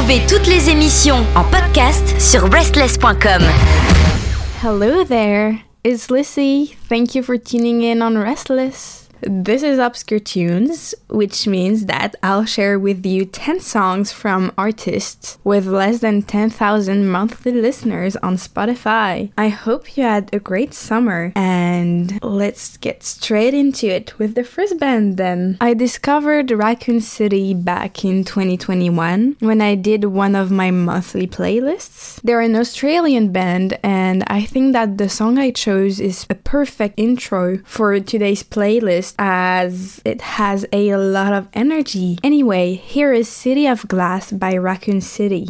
Retrouvez toutes les émissions en podcast sur restless.com. Hello there, it's Lissy. Thank you for tuning in on Restless. This is Obscure Tunes, which means that I'll share with you 10 songs from artists with less than 10,000 monthly listeners on Spotify. I hope you had a great summer, and let's get straight into it with the first band then. I discovered Racoon City back in 2021 when I did one of my monthly playlists. They're an Australian band, and I think that the song I chose is a perfect intro for today's playlist as it has a lot of energy. Anyway, here is City of Glass by Racoon City.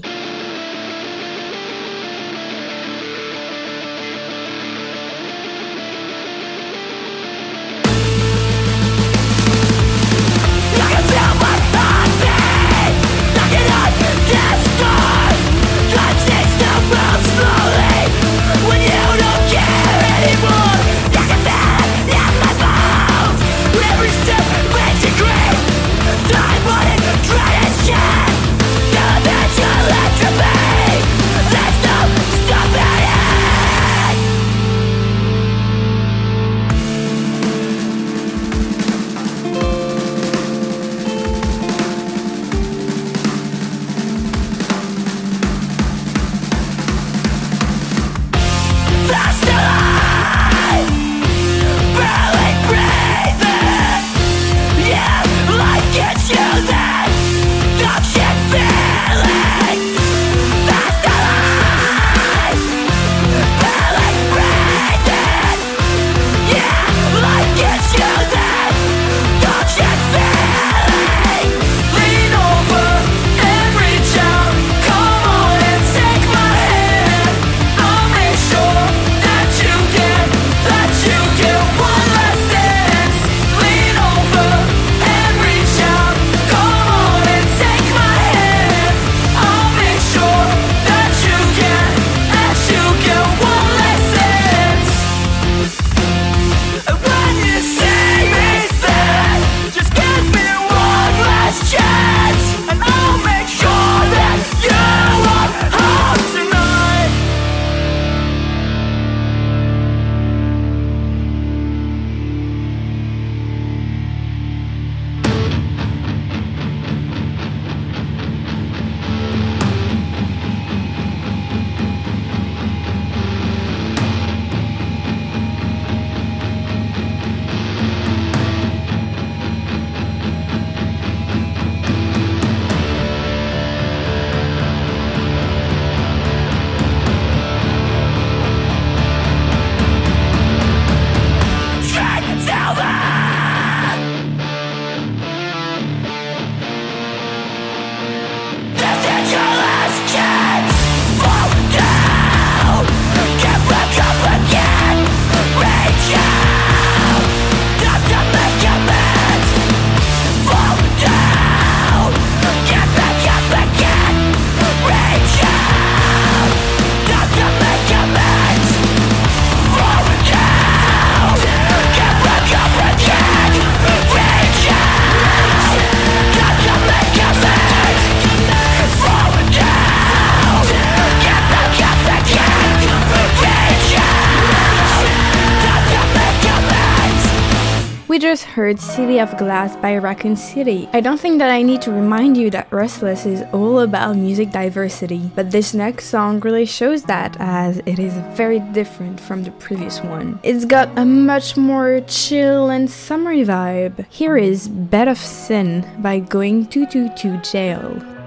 Heard City of Glass by Racoon City. I don't think that I need to remind you that Restless is all about music diversity, but this next song really shows that as it is very different from the previous one. It's got a much more chill and summery vibe. Here is Bed of Sin by Going 222 Jail.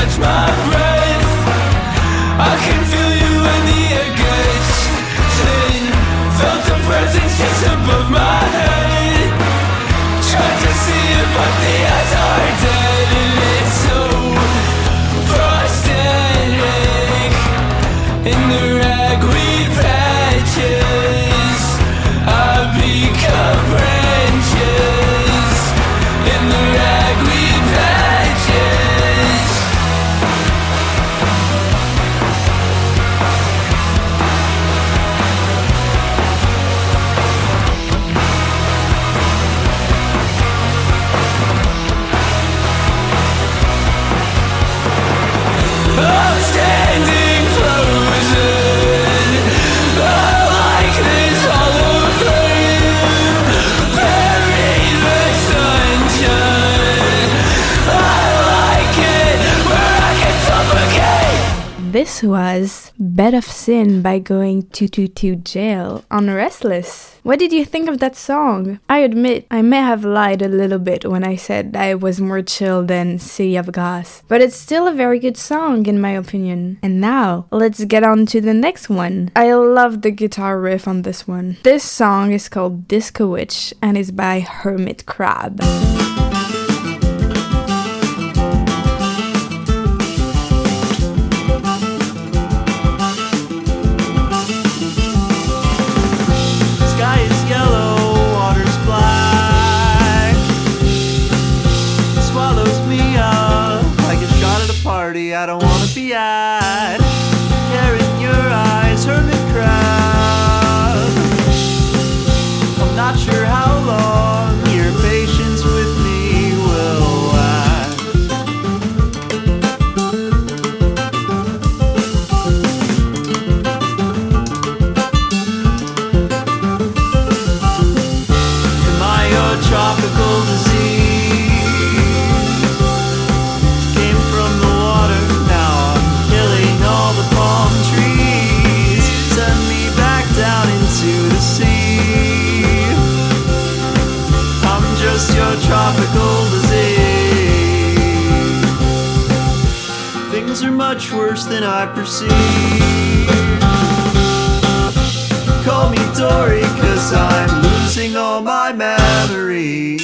Touch my breath. This was Bed of Sin by going 222 jail on Restless. What did you think of that song? I admit I may have lied a little bit when I said I was more chill than City of Glass, but it's still a very good song in my opinion. And now, let's get on to the next one. I love the guitar riff on this one. This song is called Disco Witch and is by Hermit Crab. Tropical disease. Things are much worse than I perceive. Call me Dory, cause I'm losing all my memories.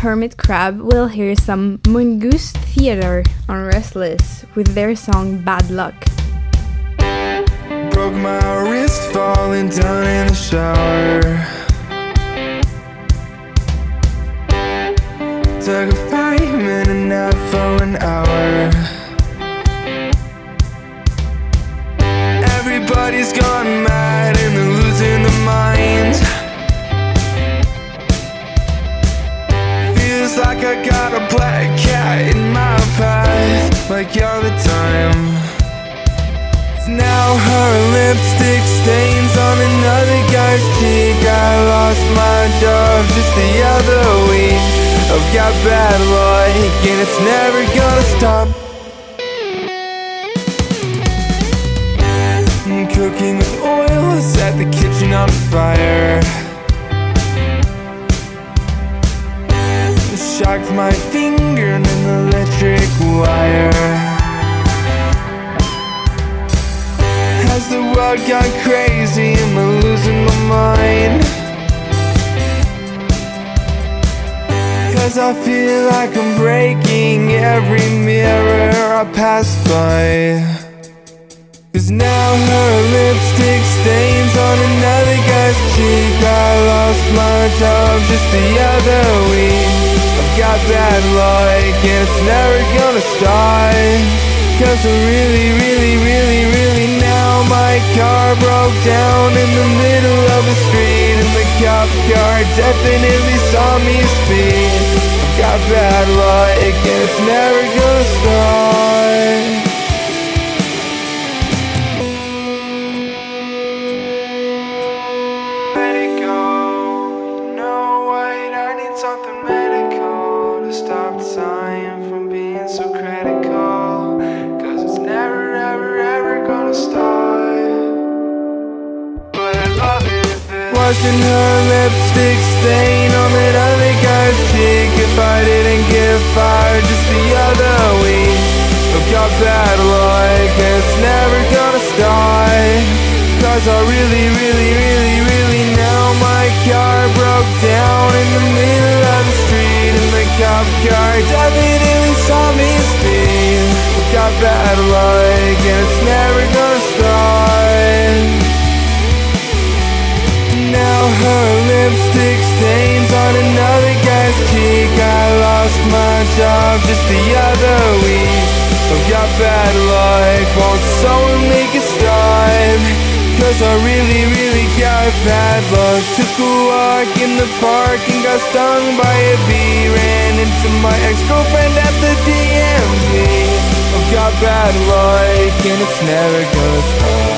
Hermit Crab, we'll hear some Mongoose Theatre on Restless with their song Bad Luck. Broke my wrist falling down in the shower. Took a five minute nap for an hour. Everybody's gone mad and they're losing their minds. Like I got a black cat in my path, like all the time. Now her lipstick stains on another guy's cheek. I lost my job just the other week. I've got bad luck and it's never gonna stop. I'm cooking with oil, set the kitchen on fire. Shocked my finger in an electric wire. Has the world gone crazy? Am I losing my mind? Cause I feel like I'm breaking every mirror I pass by. Cause now her lipstick stains on another guy's cheek. I lost my job just the other week. Got bad luck and it's never gonna stop. Cause I really, really, really, really now my car broke down in the middle of the street and the cop car definitely saw me speed. Got bad luck and it's never gonna stop. It her lipstick stain on that other guy's cheek. If I didn't get fired just the other week. I've got bad luck and it's never gonna stop. Cause I really, really, really, really now my car broke down in the middle of the street and the cop car definitely saw me speed. I've got bad luck and it's never her lipstick stains on another guy's cheek. I lost my job just the other week. I've got bad luck, won't someone make it stop? Cause I really, really got bad luck Took a walk in the park and got stung by a bee Ran into my ex-girlfriend at the DMV I've got bad luck and it's never gonna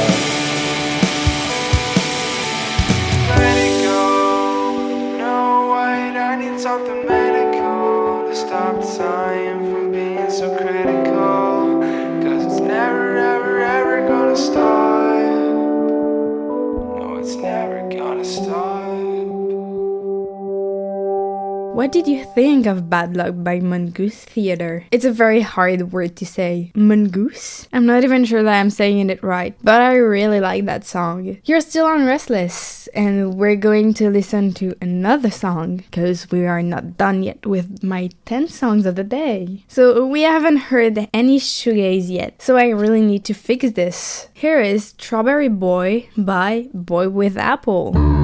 What did you think of Bad Luck by Mongoose Theatre? It's a very hard word to say. Mongoose? I'm not even sure that I'm saying it right, but I really like that song. You're still on Restless, and we're going to listen to another song because we are not done yet with my 10 songs of the day. So we haven't heard any shoegaze yet, so I really need to fix this. Here is Strawberry Boy by Boy with Apple.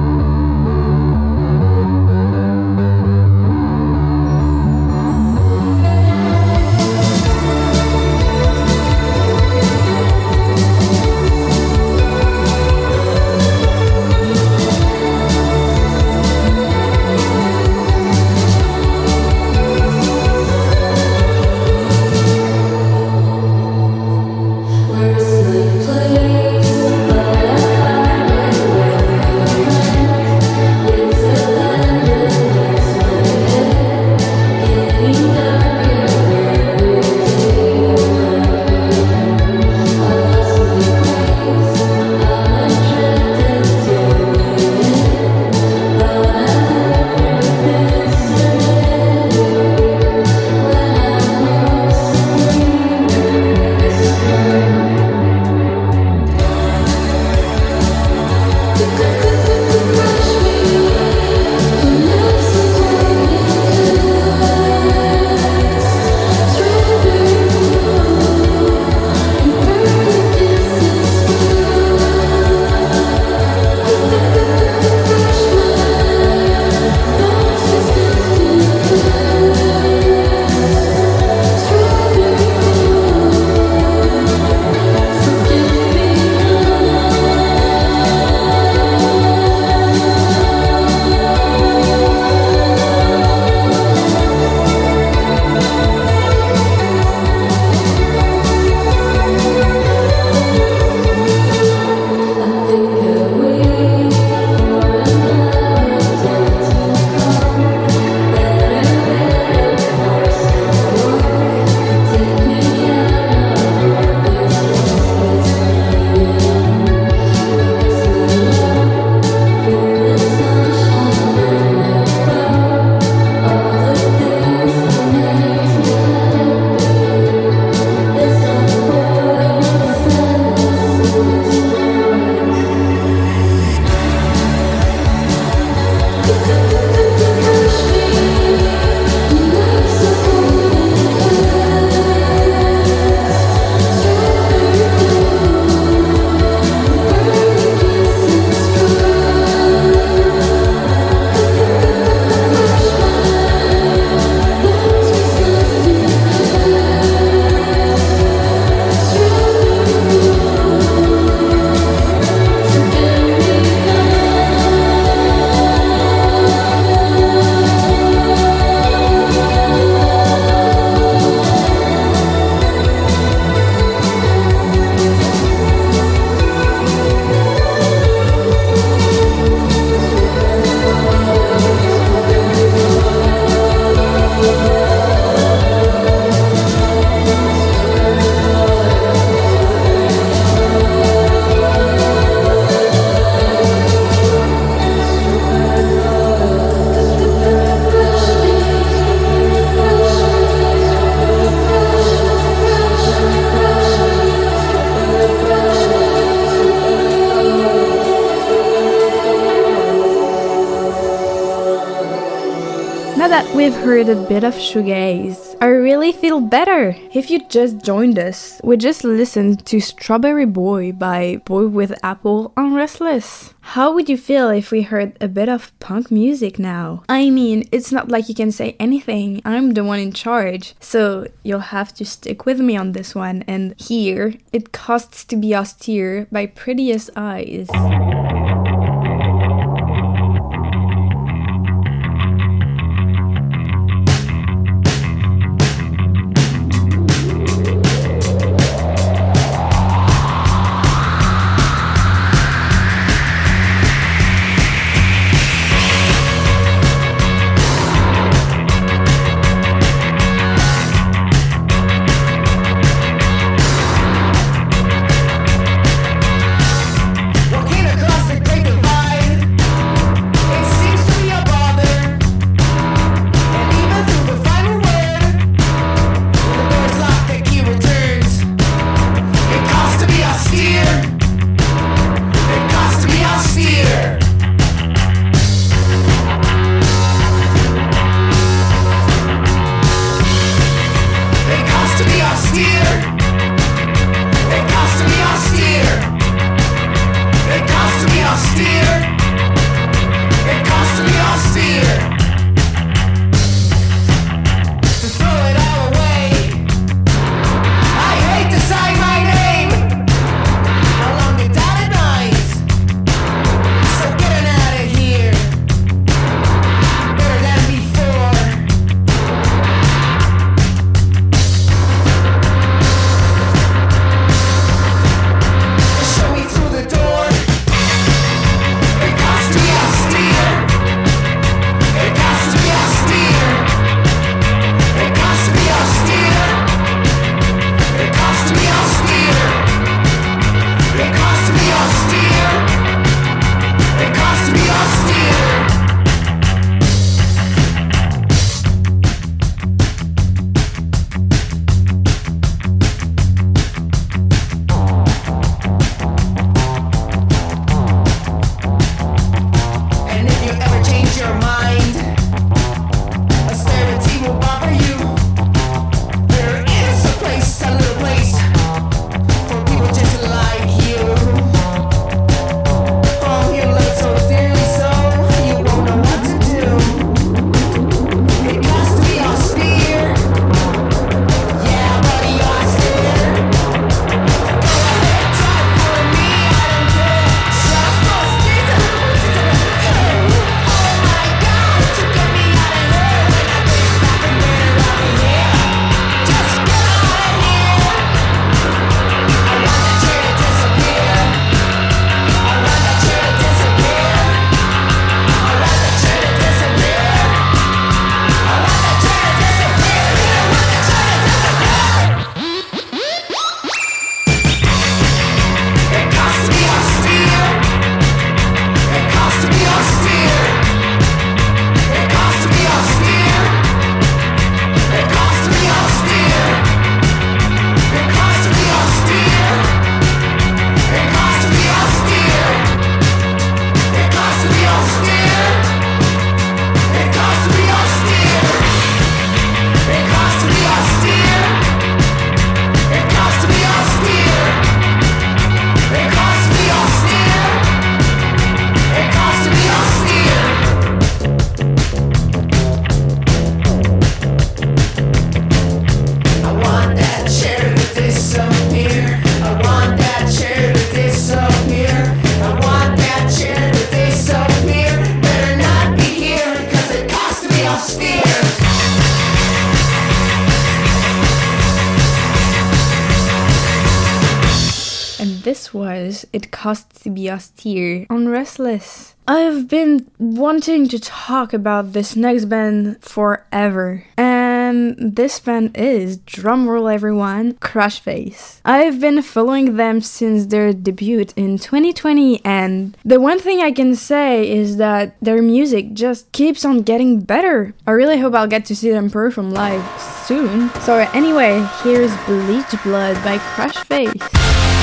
Heard a bit of shoegaze. I really feel better. If you just joined us, we just listened to Strawberry Boy by Boy with Apple on Restless. How would you feel if we heard a bit of punk music now? I mean, it's not like you can say anything. I'm the one in charge. So you'll have to stick with me on this one. And here, it costs to be austere by Prettiest Eyes. to talk about this next band forever. And this band is, drumroll everyone, Crashface. I've been following them since their debut in 2020, and the one thing I can say is that their music just keeps on getting better. I really hope I'll get to see them perform live soon. So, anyway, here's Bleach Blood by Crashface.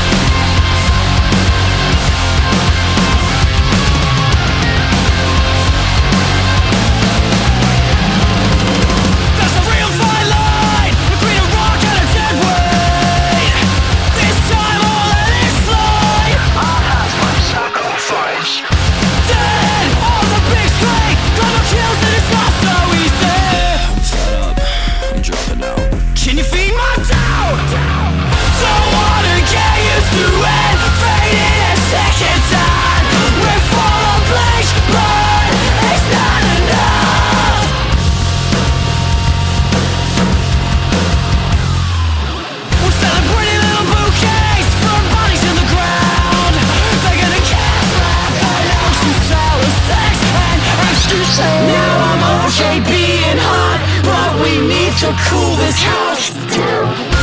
So cool this house. Don't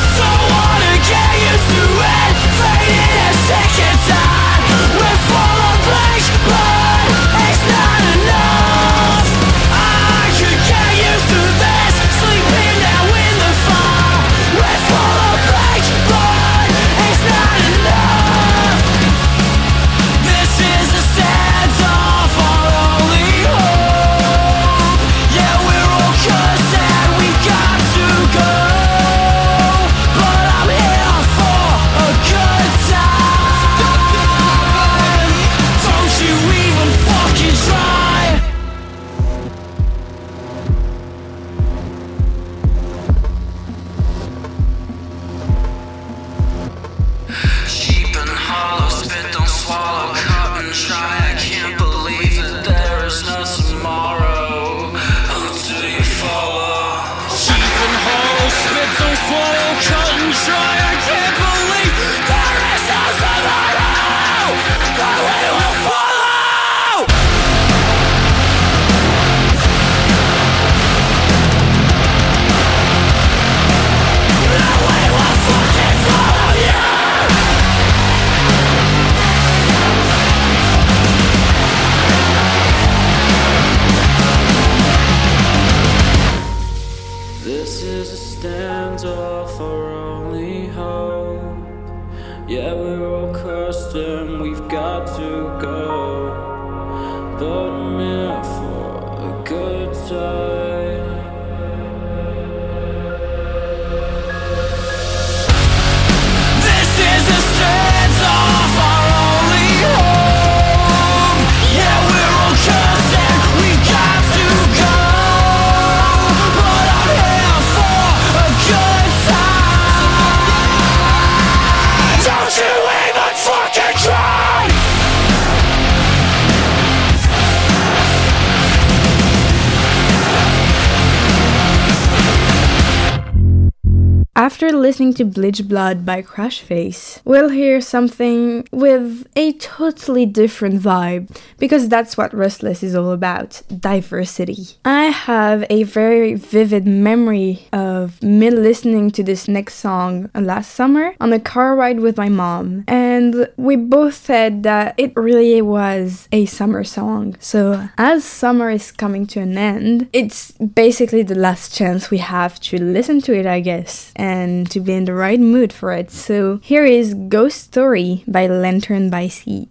listening to Bleach Blood by Crashface, we'll hear something with a totally different vibe because that's what Restless is all about diversity. I have a very vivid memory of me listening to this next song last summer on a car ride with my mom, and we both said that it really was a summer song. So, as summer is coming to an end, it's basically the last chance we have to listen to it, I guess, and to be in the right mood for it. So, here is Ghost Story by Lantern by Sea.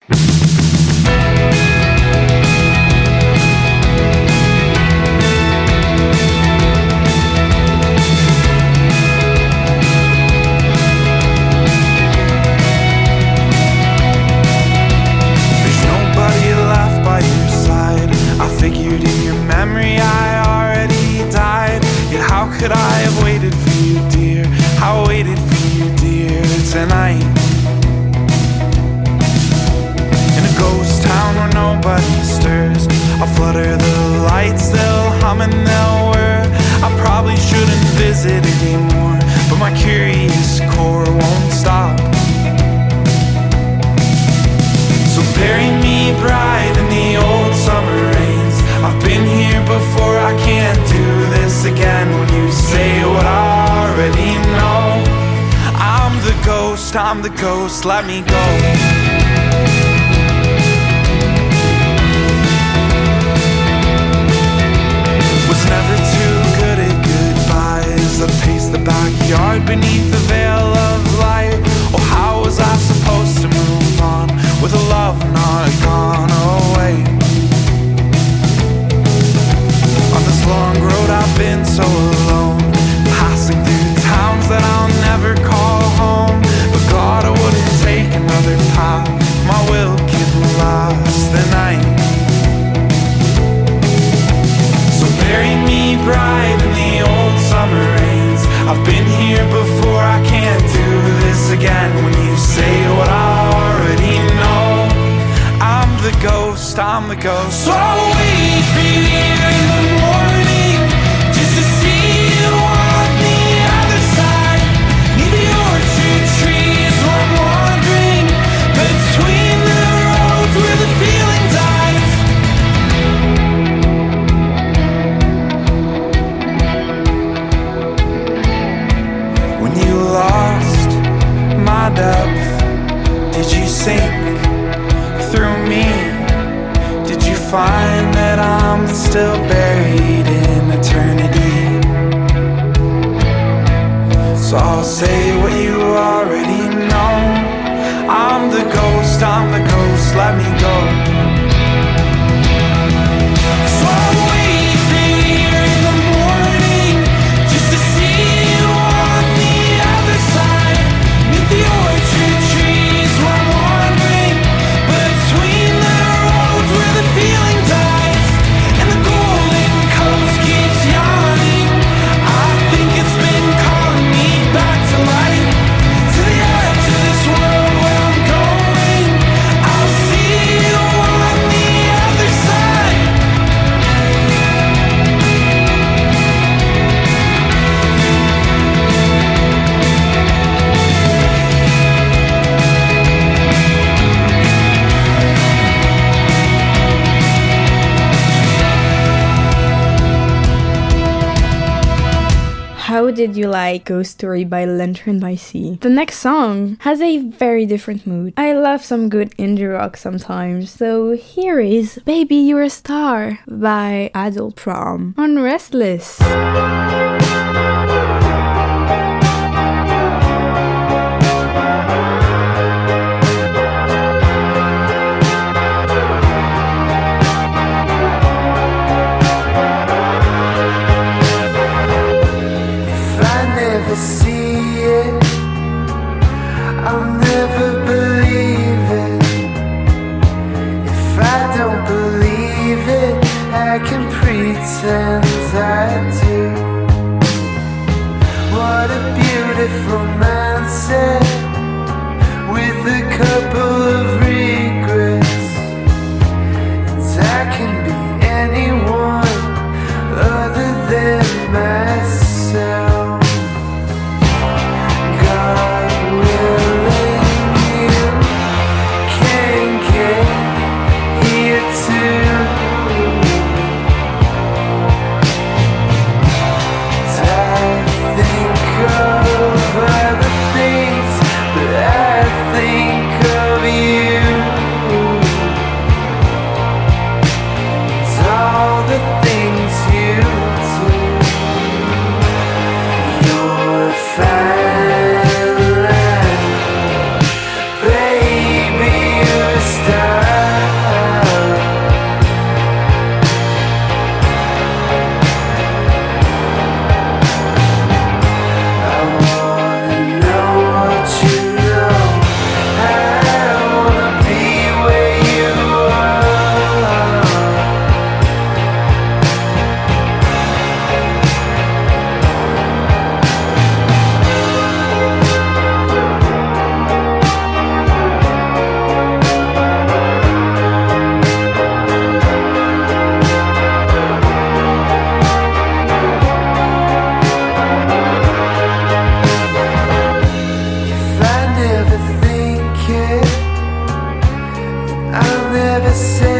I'll flutter the lights, they'll hum and they'll whir. I probably shouldn't visit anymore, but my curious core won't stop. So bury me bright in the old summer rains. I've been here before, I can't do this again. When you say what I already know, I'm the ghost, I'm the ghost, let me go. Backyard beneath the veil of light. Oh, how was I supposed to move on with a love not gone away? On this long road, I've been so alone, passing through towns that I'll never call home. But God, I wouldn't take another path. My will can last the night. So bury me bright in the old summer rains. I've been here before, I can't do this again. When you say what I already know, I'm the ghost, I'm the ghost. So wait here in the morning, did you like Ghost Story by Lantern by Sea? The next song has a very different mood. I love some good indie rock sometimes, so here is Baby You're a Star by Adult Prom on Restless. in say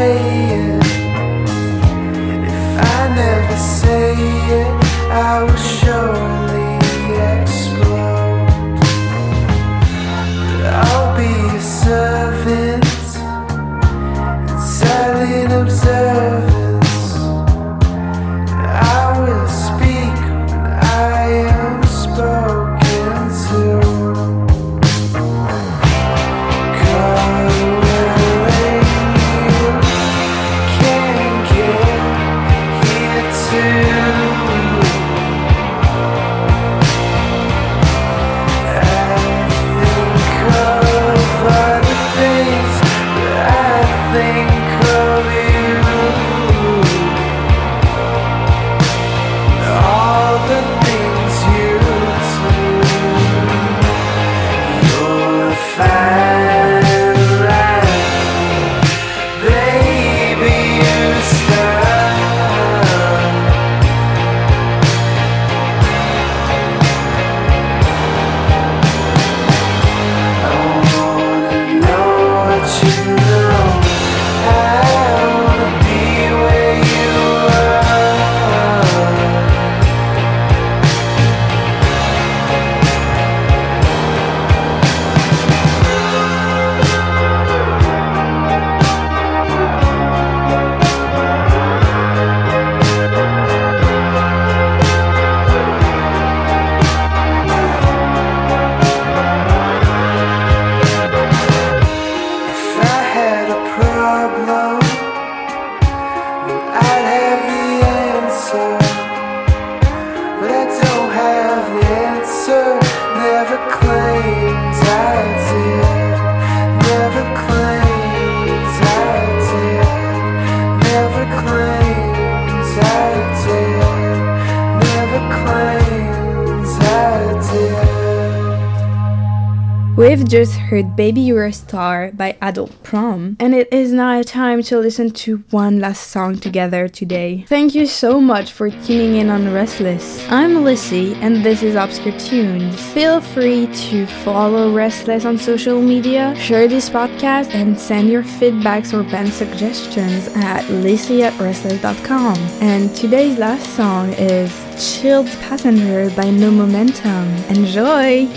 Baby You're a Star by Adult Prom. And it is now time to listen to one last song together today. Thank you so much for tuning in on RSTLSS. I'm Lici and this is Obscure Tunes. Feel free to follow RSTLSS on social media, share this podcast, and send your feedbacks or band suggestions at lici at rstlss.com. And today's last song is Chill'd Passenger by No Momentum. Enjoy!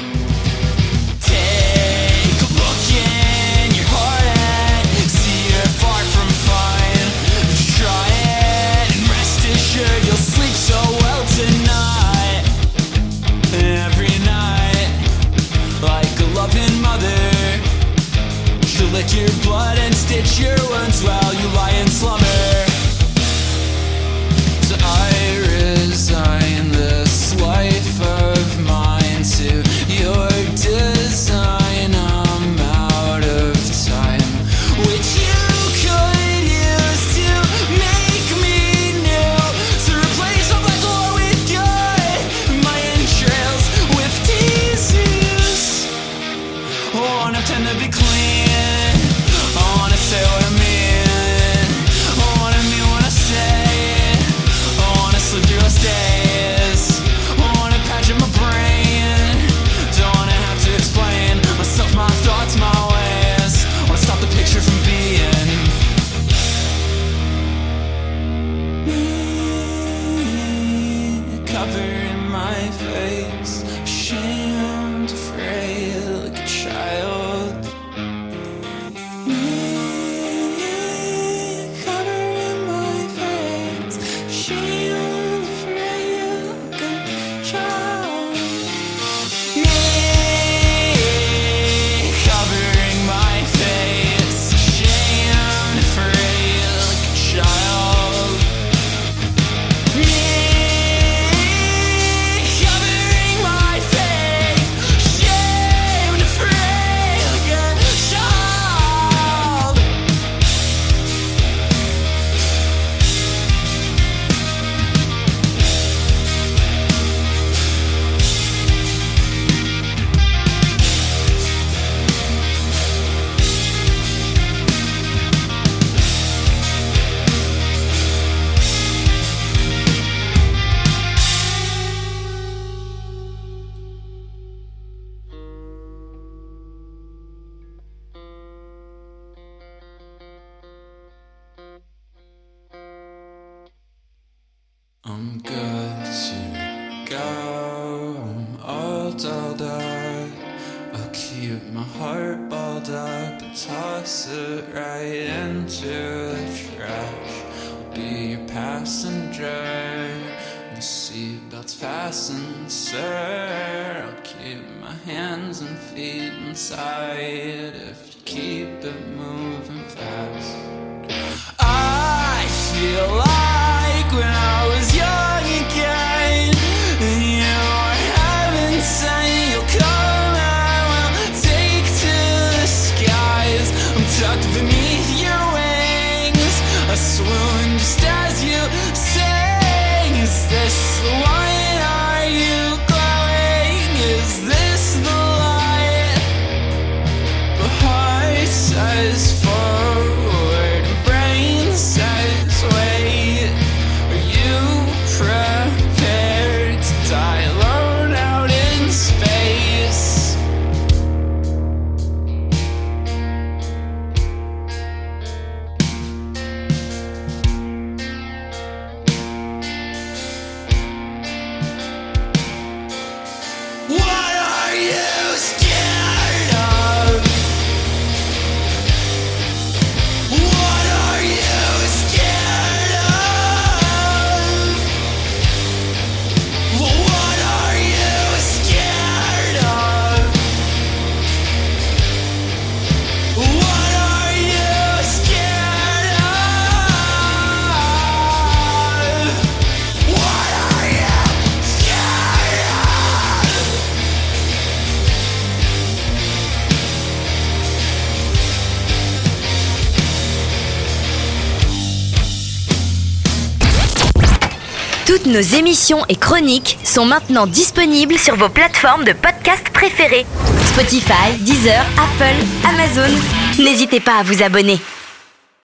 Nos émissions et chroniques sont maintenant disponibles sur vos plateformes de podcast préférées. Spotify, Deezer, Apple, Amazon. N'hésitez pas à vous abonner.